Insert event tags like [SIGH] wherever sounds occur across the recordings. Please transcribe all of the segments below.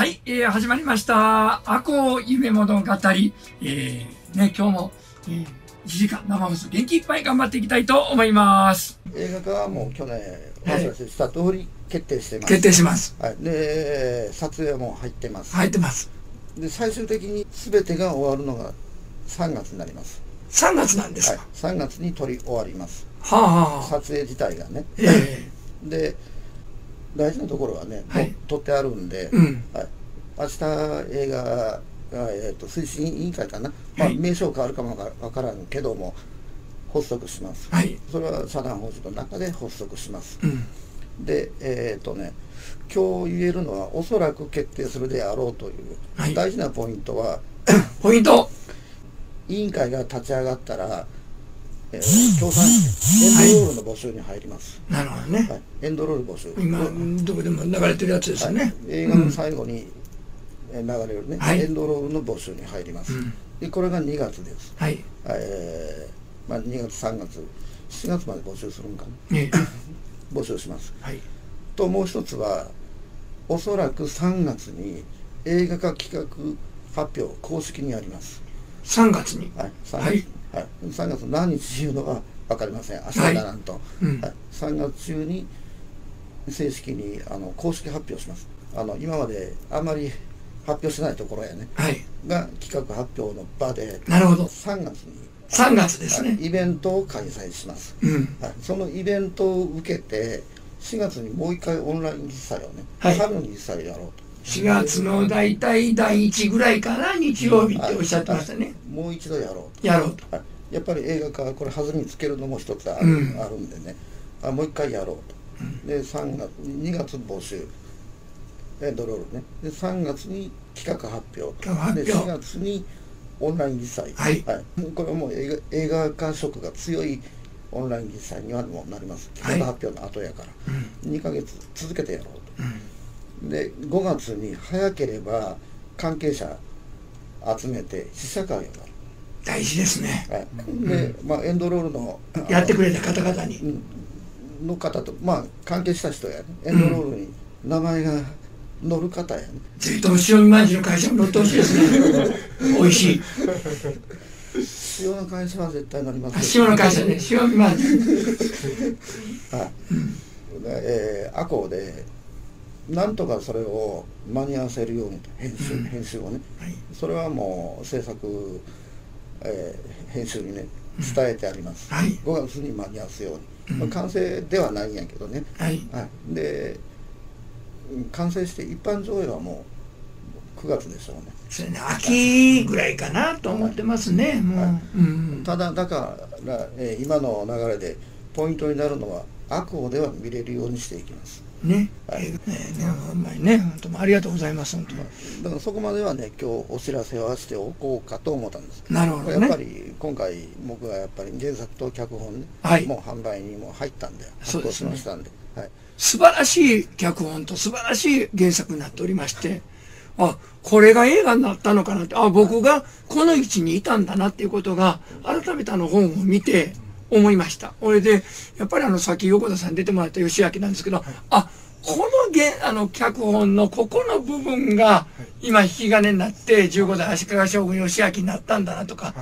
はい、えー、始まりました。アコ夢物語。えー、ね、今日も、えー、1時間生放送元気いっぱい頑張っていきたいと思います。映画化はもう去年おはいした通り決定してます。決定します。はい、で撮影はもう入ってます。入ってます。で最終的に全てが終わるのが3月になります。3月なんですはいか。、3月に撮り終わります。はあ、はあ、撮影自体がね。えで大事なところはね、はいもう撮ってあるんで、えうん。はい、明日映画が、えー、と推進委員会かな、まあはい名称変わるかもわからんけども発足します。はい。それは社団法人の中で発足します。うん。でえっ、とね今日言えるのはおそらく決定するであろうという、はい大事なポイントは [COUGHS] ポイント。委員会が立ち上がったら、えー協賛費エンドロールの募集に入ります、なるほどね。はい。エンドロール募集。今、どこでも流れてるやつですよね。はい映画の最後にえー流れるね、はい。エンドロールの募集に入ります、うん。でこれが2月です、はい。えーまあ、2月3月7月まで募集するんかな。ね [COUGHS] 募集します。はい。ともう一つはおそらく3月に映画化企画発表公式にやります3月に。はい3月,、はい。はい。3月何日いうのは分かりません。明日だなんと、うん。はい、3月中に正式にあの公式発表します。あの今まであんまり発表しないところやね。はい。が企画発表の場でなるほど。3月に。3月ですね。はい。イベントを開催します、うん。はい、そのイベントを受けて4月にもう一回オンライン実際をね、はい。春の実際をやろうと4月の大体第1ぐらいかな、日曜日っておっしゃってましたね。はいもう一度やろうと。やろうと。はい、やっぱり映画化これ弾みつけるのも一つある,、うん。あるんでね。あもう一回やろうと、で3月2月募集。エンドロールね。で3月に企画発表発表。で4月にオンライン実際。はい。これはもう映画映画化色が強いオンライン実際にはもうなります。企画発表の後やから、2ヶ月続けてやろうと、で5月に早ければ関係者集めて試写会をやる。大事ですね。はい、で、まあ、エンドロールのやってくれた方々に。うん。の方と、まあ、関係した人やね。エンドロールに名前が載る方やね、ぜひとも塩見まんじの会社も乗ってほしいですね。[LAUGHS] 美味しい。塩の会社は絶対載ります。塩の会社ね、塩見まん。じゅう。はいでえー、アコでなんとかそれを間に合わせるようにと編集,、うん。編集をね。はい。それはもう制作、えー編集にね伝えてあります、はい。5月に間に合わせように、うん。まあ、完成ではないんやけどね、はい。はい、でうん完成して一般上映はもう9月でしょうね。それね、秋ぐらいかなと思ってますね。ただだから、えー今の流れでポイントになるのは悪をでは見れるようにしていきますね。はいえーね、ね、ほんまにね、本当ありがとうございます、本当。だからそこまではね今日お知らせはしておこうかと思ったんです。なるほどやっぱね。り今回僕はやっぱり原作と脚本ね、はい。もう販売にも入ったんで発行しましたんで。はい、素晴らしい脚本と素晴らしい原作になっておりまして、あ、これが映画になったのかなって、あ、僕がこの位置にいたんだなっていうことが、改めてあの本を見て思いました。これで、やっぱりあの、さっき横田さんに出てもらった吉明なんですけど、あ、この原、あの、脚本のここの部分が、今引き金になって、15代足利将軍吉明になったんだなとか、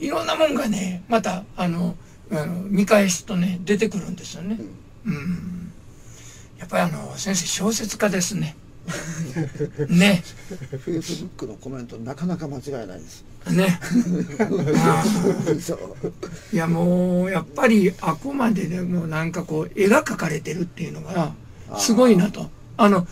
いろんなもんがね、また、あの、あの見返すとね、出てくるんですよね。うん。やっぱりあの、先生、小説家ですね。[LAUGHS] ね。フェイスブックのコメントなかなか間違いないですね。いやもう、やっぱり、あくまででもなんかこう、絵が描かれてるっていうのが、すごいなと。あの、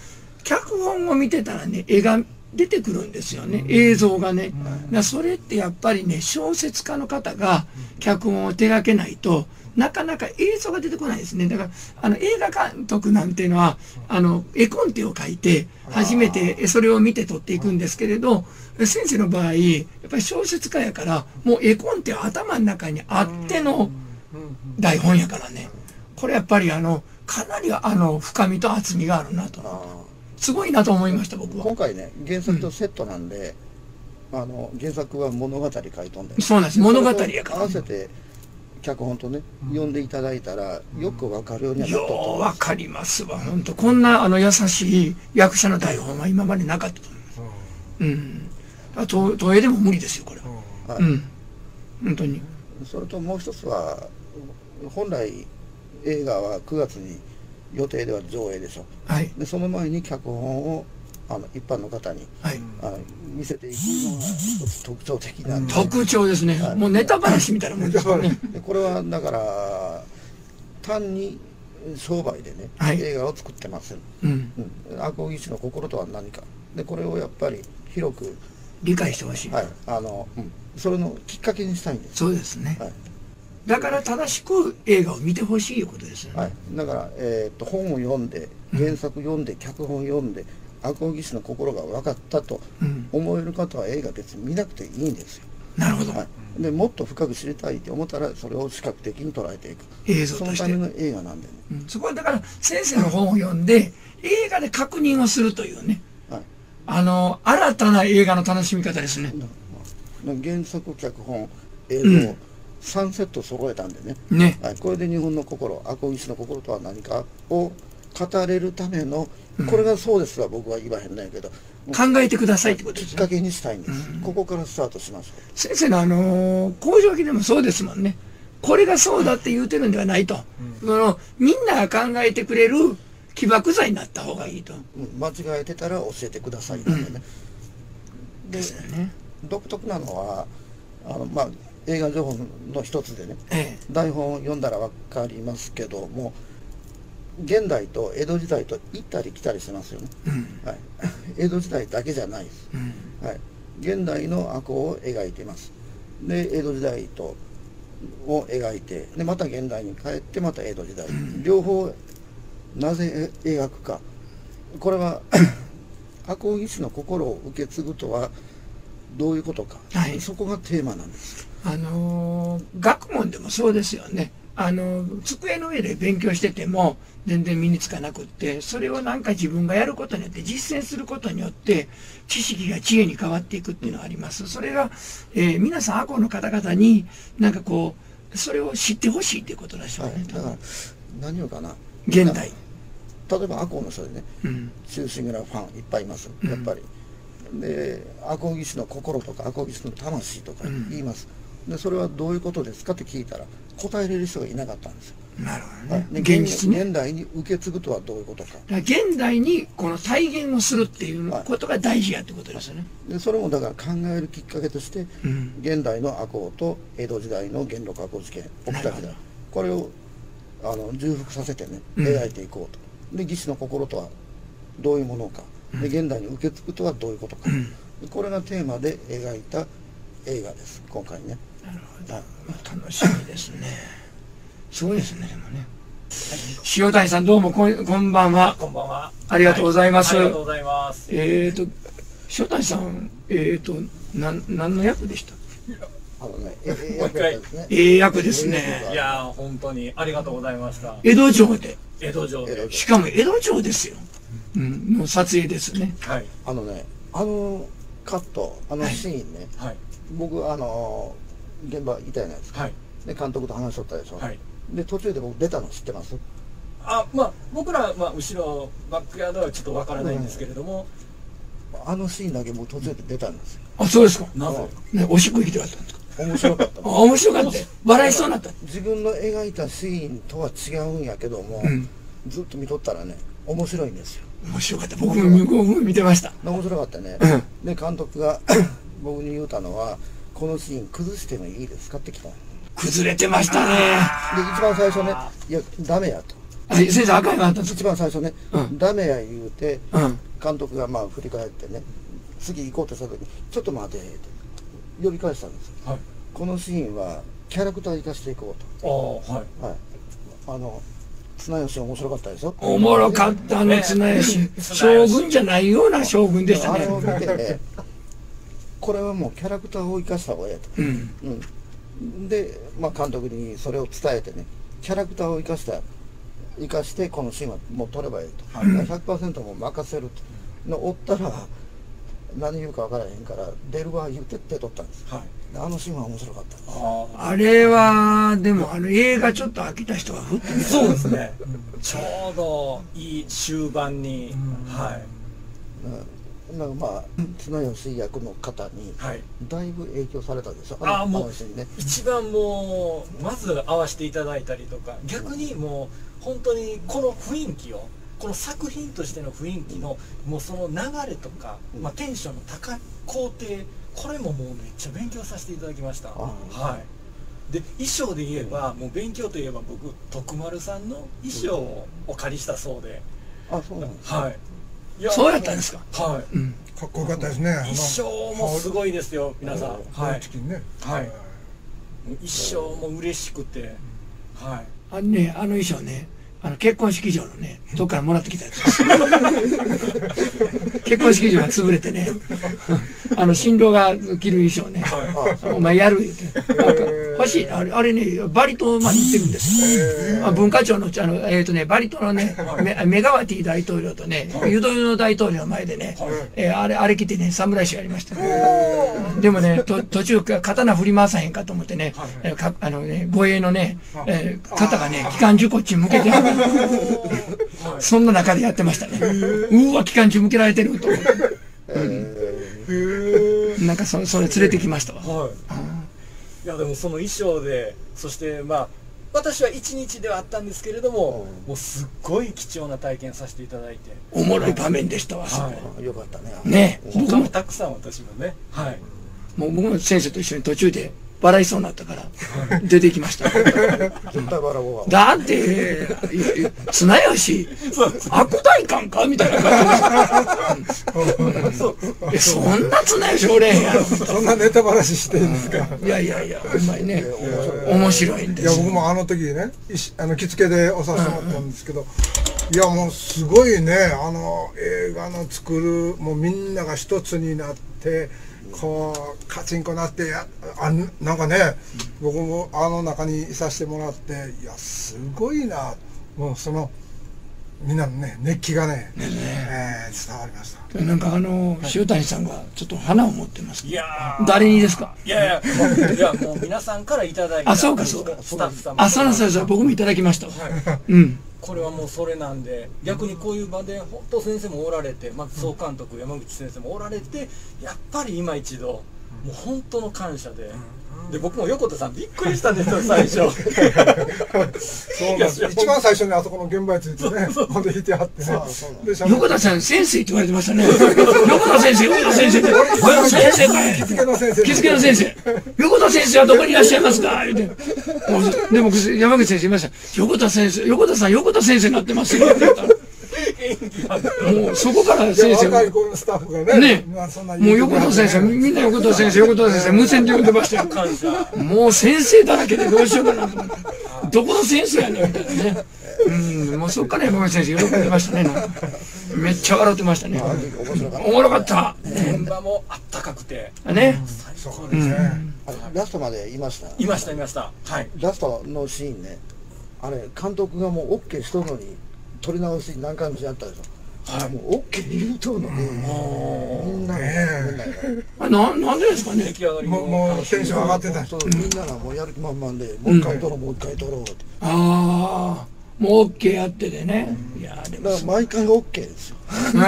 脚本を見てたらね、絵が出てくるんですよね。映像がね。だそれってやっぱりね、小説家の方が脚本を手掛けないと、なかなか映像が出てこないですね。だから、あの、映画監督なんていうのは、あの、絵コンテを書いて、初めてそれを見て撮っていくんですけれど、先生の場合、やっぱり小説家やから、もう絵コンテは頭の中にあっての台本やからね。これやっぱりあの、かなりあの、深みと厚みがあるなと。あすごいなと思いました、僕は。ー今回ね原作とセットなんで、あの原作は物語書いとんで。そうなんです。物語やから、合わせて脚本とね読んでいただいたらよくわかるようにはなったとようわかりますわ。本当こんなあの優しい役者の台本は今までなかったと思います。うん。あと東映でも無理ですよこれは。はい。うん。本当に。それともう一つは本来映画は9月に予定では上映でしょ。はい。でその前に脚本をあの一般の方にはい。あの見せていくのが一つ特徴的なんで。特徴ですね。はい。もうネタ話みたいなもんですよね。[LAUGHS] でこれはだから単に商売でね、はい。映画を作ってません、うん。うん、赤穂義士の心とは何か。でこれをやっぱり広く、理解してほしい。はい。あのうん、それのきっかけにしたいんです、そうですね。はいだから正しく映画を見てほしいいうことですよね。はい、だから、えー、と本を読んで原作読んで脚本読んで赤穂義士の心が分かったとうん。思える方は映画別に見なくていいんですよ、なるほど。はい、でもっと深く知りたいと思ったらそれを視覚的に捉えていく。映像として。そのための映画なんでね、うん。そこはだから先生の本を読んで映画で確認をするというね。はい。あの新たな映画の楽しみ方ですね。原作脚本映像、うん3セット揃えたんでね、ね。はい、これで日本の心赤穂義士の心とは何かを語れるためのこれがそうですは僕は言わへんないけど、考えてくださいってことですね。きっかけにしたいんです、ここからスタートしましょ先生のあのー工場記でもそうですもんね。これがそうだって言うてるんではないと、そのみんなが考えてくれる起爆剤になった方がいいと。う、うん。間違えてたら教えてくださいなんでね、でですよね。独特なのはあの、まあ、映画情報の一つでねえ台本を読んだら分かりますけども現代と江戸時代と行ったり来たりしますよね、えうん。はい、[LAUGHS] 江戸時代だけじゃないです、うん。はい、現代の悪を描いてます。で江戸時代とを描いてでまた現代に帰ってまた江戸時代、両方なぜ描くか。これは赤穂義士の心を受け継ぐとはどういうことか、はい。そこがテーマなんです。あのー学問でもそうですよね。あの机の上で勉強してても全然身につかなくってそれをなんか自分がやることによって実践することによって知識が知恵に変わっていくっていうのがあります。それが、えー皆さん赤穂の方々になんかこうそれを知ってほしいっていうことでしょうね、はい、だから何をかな。現代、例えば赤穂の人でね。うん、中心蔵ファンいっぱいいます。やっぱり、で赤穂義士の心とか赤穂義士の魂とかうん。言います、でそれはどういうことですかって聞いたら答えれる人がいなかったんですよ、なるほどはい。ね、で現実ね。現代に受け継ぐとはどういうことか。現代にこの再現をするっていうことが大事やってことですよね、でそれもだから考えるきっかけとしてうん。現代の赤穂と江戸時代の元禄赤穂事件起きた時これをあの重複させてねうん。描いていこうと、で義士の心とはどういうものかで現代に受け継ぐとはどういうことか、うんこれがテーマで描いた映画です今回ねなるほどはい楽しみですね。すごいですね、でもね。塩谷さん、どうもこん、こんばんは。こんばんは。ありがとうございますはありがとうございます。えーと、塩谷さん、えーと、なん、何の役でした？あのね [LAUGHS] ええもう一回ええ役ですね。いやー、本当にありがとうございました。江戸城で。江戸城で。しかも江戸城ですよ。うん、の撮影ですね。はい。あのねあのカットあのシーンね、はい。僕あの現場いたじゃないですか、はい。で監督と話しとったでしょ、はい。で途中で僕出たの知ってます？あ、まあ、僕ら、まあ、後ろ、バックヤードはちょっとわからないんですけれども、あのシーンだけ僕途中で出たんですよあ、そうですか。なぜ？ね、おしっこ行きたかったんですか面白かったあ、面白かった。笑いそうになった。自分の描いたシーンとは違うんやけども、うん。ずっと見とったらね面白いんですよ面白かった。僕も見てました。面白かったね、うんで監督が [COUGHS] 僕に言うたのはこのシーン崩してもいいですかって来た崩れてましたね。一番最初ねいやダメやとあ先生赤いのあったんです一番最初ね、うんダメや言うてかうん。監督がまあ振り返ってね次行こうとした時にちょっと待てって呼び返したんですよはい。このシーンはキャラクター生かしていこうああ、はい。とはいあの綱吉面白かったでしょ？おもろかったね、綱吉。将軍じゃないような将軍でしたあれを見ね。てねこれはもうキャラクターを生かした方がいいと、うん。うん、で、まあ、監督にそれを伝えてねキャラクターを生かした生かしてこのシーンはもう撮ればいいと、はい100%もう任せると。のおったら何言うか分からへんから出るわ言うてって撮ったんです。よはい。あのシーンは面白かった。ああれはでもあの映画ちょっと飽きた人がふっと見そうですね。ちょうどいい終盤にはい。うん。なんかまあ綱吉役の方にはい。だいぶ影響されたでしょ？あーもうあのシーンね。一番もうまず合わせていただいたりとか逆にもう本当にこの雰囲気をこの作品としての雰囲気のもうその流れとか、まあ、テンションの高い工程これももうめっちゃ勉強させていただきました。あはい。で衣装で言えばもう勉強といえば僕徳丸さんの衣装をお借りしたそうで、あそうなんですはい。いやそうやったんですか。はい。うん。かっこよかったですね。衣装もすごいですよ皆さん。ハはいチキンね。はい。衣装も嬉しくて。はい。あのねあの衣装ねあの結婚式場のねどっからもらってきたやつ。で [LAUGHS] す結婚式場が潰れてねあの新郎が着る衣装ね。お前やる言うて。なんか欲しい。あれあれねバリ島まで行ってるんです。よあ文化庁のあの、えーとね、バリ島のねメメガワティ大統領とねユドユの大統領の前でね、えーあれあれ着てね侍師やりました。でもねと途中か刀振り回さへんかと思ってね、えーかあのね護衛のね、えー肩がね機関銃こっち向けて。[LAUGHS] そんな中でやってましたね。うわ機関銃向けられてると思ってなんかそそれ連れてきましたわ。はい。いやでもその衣装で、そしてまあ私は一日ではあったんですけれども、もうすっごい貴重な体験させていただいて、おもろい場面でしたわ、はい。あよかったね。ね。僕他もも。たくさん私もね、はい。もう僕も先生と一緒に途中で笑いそうになったから出てきました。だっていやいや綱吉悪代官かみたいな感じ。そんな綱吉おれへんやろそんなネタ話していいんですか？いやいやいやほんまにね面白いんでいやす僕もあの時ねあの着付けでおさせてもらったんですけど、いやもうすごいね。あの映画の作るもうみんなが一つになってこうカチンコなってやあんなんかね僕もあの中にいさせてもらっていやすごいな。もうそのみんなのね熱気がねえー伝わりました。なんかあの塩谷さんがちょっと花を持ってます。いやー。誰にですか？いやいや、もういやもう皆さんからいただいたあそうかそうか。スタッフさんもあそうなんですよ僕もいただきました。わうんこれはもうそれなんで逆にこういう場で本当先生もおられてまず総監督山口先生もおられてやっぱり今一度もう本当の感謝で。で僕も横田さんびっくりしたんですよ [LAUGHS] 最初。そうなんです。一番最初にあそこの現場についてねほんで弾いてはってね。横田さん先生って言われてましたね。[LAUGHS] 横田先生横田先生って。横田先生かい着付けの先生着付けの先生。横田先生はどこにいらっしゃいますか？言うて。もうでも山口先生言いました。横田先生横田さん横田先生になってますよ。って言ったらもうそこから先生若い子のスタッフがねね。まあそんなもう横田先生みんな横田先生横田先生無線で呼んでましたよ。もう先生だらけでどうしようかなと思って。どこの先生やねんみたいなね。うんもうそっから山口先生喜んでましたね。なんかめっちゃ笑ってましたね。面白かっおもろかった。現場もあったかくて。ね。そうですね、ラストまでいました？いましたいました。はい。ラストのシーンね。あれ監督がもう OK しとるのに撮り直し何回もやったでしょ、はい、もう OK 言うとるのに。みんなが。ねえみんながあななんでですかね。もうもうテンション上がってたそうみんながもうやる気満々でもう一回撮ろう、もう一回撮ろうってああもう OK やっててねいやでもだから毎回 OK ですよね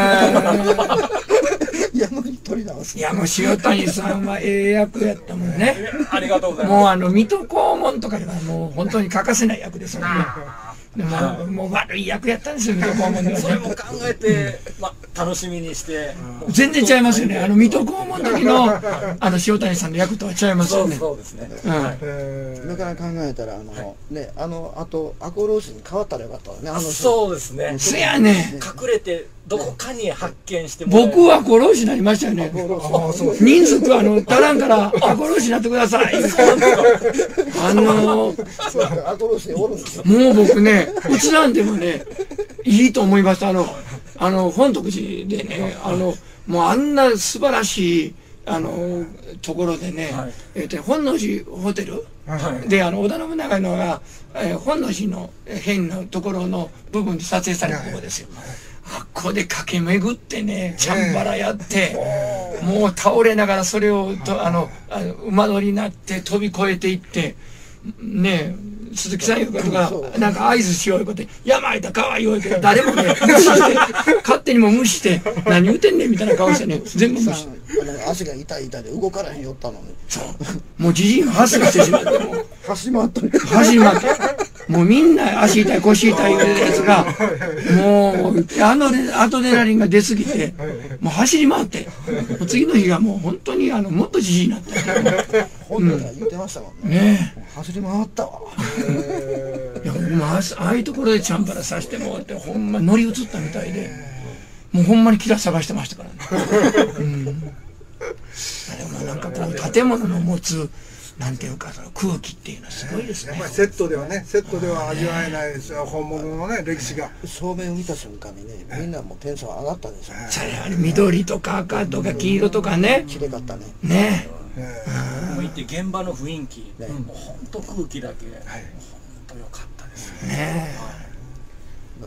山に撮り直すいやもう塩谷さんはええ役やったもんねありがとうございますもうあの水戸黄門とかではもう本当に欠かせない役ですもんねでももう悪い役やったんですよ水戸黄門では。ねそれも考えて、まあ、楽しみにして、全然違いますよね。あの水戸黄門の時のあの塩谷さんの役とは違いますよね。そうですね、うん。だから考えたらあの、ねあのあと赤老師に変わったらよかったわねあの人。そうですね。そやね。隠れてどこかに発見して僕は殺しになりましたよね。ああそう人数あの足らんからあ殺しになってくださいあのもう僕ね、映らんでもね、いいと思いました。あの、あの、本徳寺でね、あの、もうあんな素晴らしい、あの、ところでね、はいえっと、本能寺ホテルはいで、あの、織田信長のが、えー本能寺の変のところの部分で撮影されたところですよ。あっこで駆け巡ってね、チャンバラやって、もう倒れながらそれをとあのあの馬乗りになって飛び越えていってねえ鈴木さんいうことがなんか合図しよういうことで「山いたかわいいよ」けど誰もね無視して [LAUGHS] 勝手にも無視して「何言うてんねん」みたいな顔してね全部無視足が痛い痛いで動かへんよったのに。そう。もうじじいが発がしてしまってもう。[LAUGHS] 走り回ったり回ってもうみんな足痛い腰痛いいうやつがもうあのアドレナリンが出過ぎてもう走り回ってもう次の日がもう本当にあのもっとじじいになって本人が言ってましたもんね、ねえ。走り回ったわ。いやもうあああいうところでチャンバラさせてもらってほんま乗り移ったみたいでもうほんまにキラ探してましたからね、うん、でもなんかこう建物の持つなんていうかその空気っていうのはすごいですね。やっぱりセットではねセットでは味わえないですよ本物のね歴史が。正面を見た瞬間にねみんなもうテンション上がったでしょそれはね緑とか赤とか黄色とかね。綺麗かったね。ね。もう行って現場の雰囲気、ねもう本当空気だけ、本当良かったです。ね。ね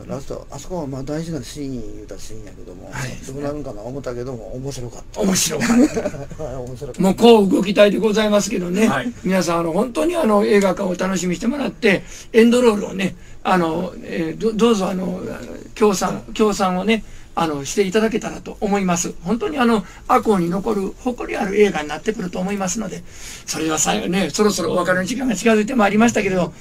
ラストあそこはまあ大事なシーン言うたシーンやけども、はい。どうなるんかな思ったけども面白かった。面白かった。面白かった。もうこう動きたいでございますけどね、はい。皆さんあの本当にあの映画館を楽しみにしてもらってエンドロールをねあの、えーどどうぞあの協賛協賛をねあのしていただけたらと思います。本当にあの赤穂に残る誇りある映画になってくると思いますのでそれでは最後ねそろそろお別れの時間が近づいてまいりましたけれど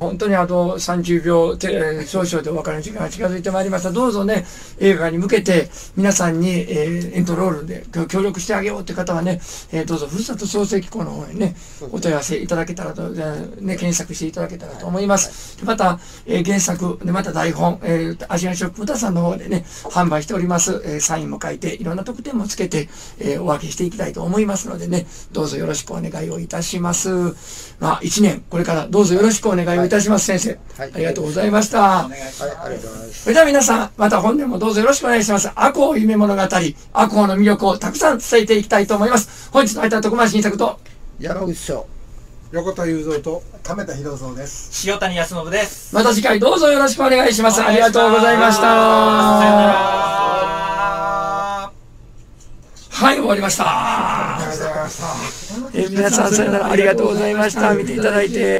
本当にあと30秒てえー少々でお別れの時間が近づいてまいりました。どうぞね、映画に向けて皆さんに、えーエントロールで協協力してあげようって方はね、えーどうぞふるさと創生機構の方にね、お問い合わせいただけたらと、えーね、検索していただけたらと思います。また、えー原作、でまた台本、えーアジアンショップ歌さんの方でね、販売しております。えーサインも書いて、いろんな特典もつけて、えーお分けしていきたいと思いますのでね、どうぞよろしくお願いをいたします。まあ、一年、これからどうぞよろしくお願いをいたします、先生。はいありがとうございました。はいありがとうございますそれでは皆さん、また本年もどうぞよろしくお願いします。赤穂夢物語、赤穂の魅力をたくさん伝えていきたいと思います。本日の相手は徳間新作と、山口翔横田雄三と亀田博蔵です塩谷康信です。また次回どうぞよろしくお願いします。ありがとうございました。はい、終わりました。えー皆さん、さよなら。ありがとうございました。見ていただいて。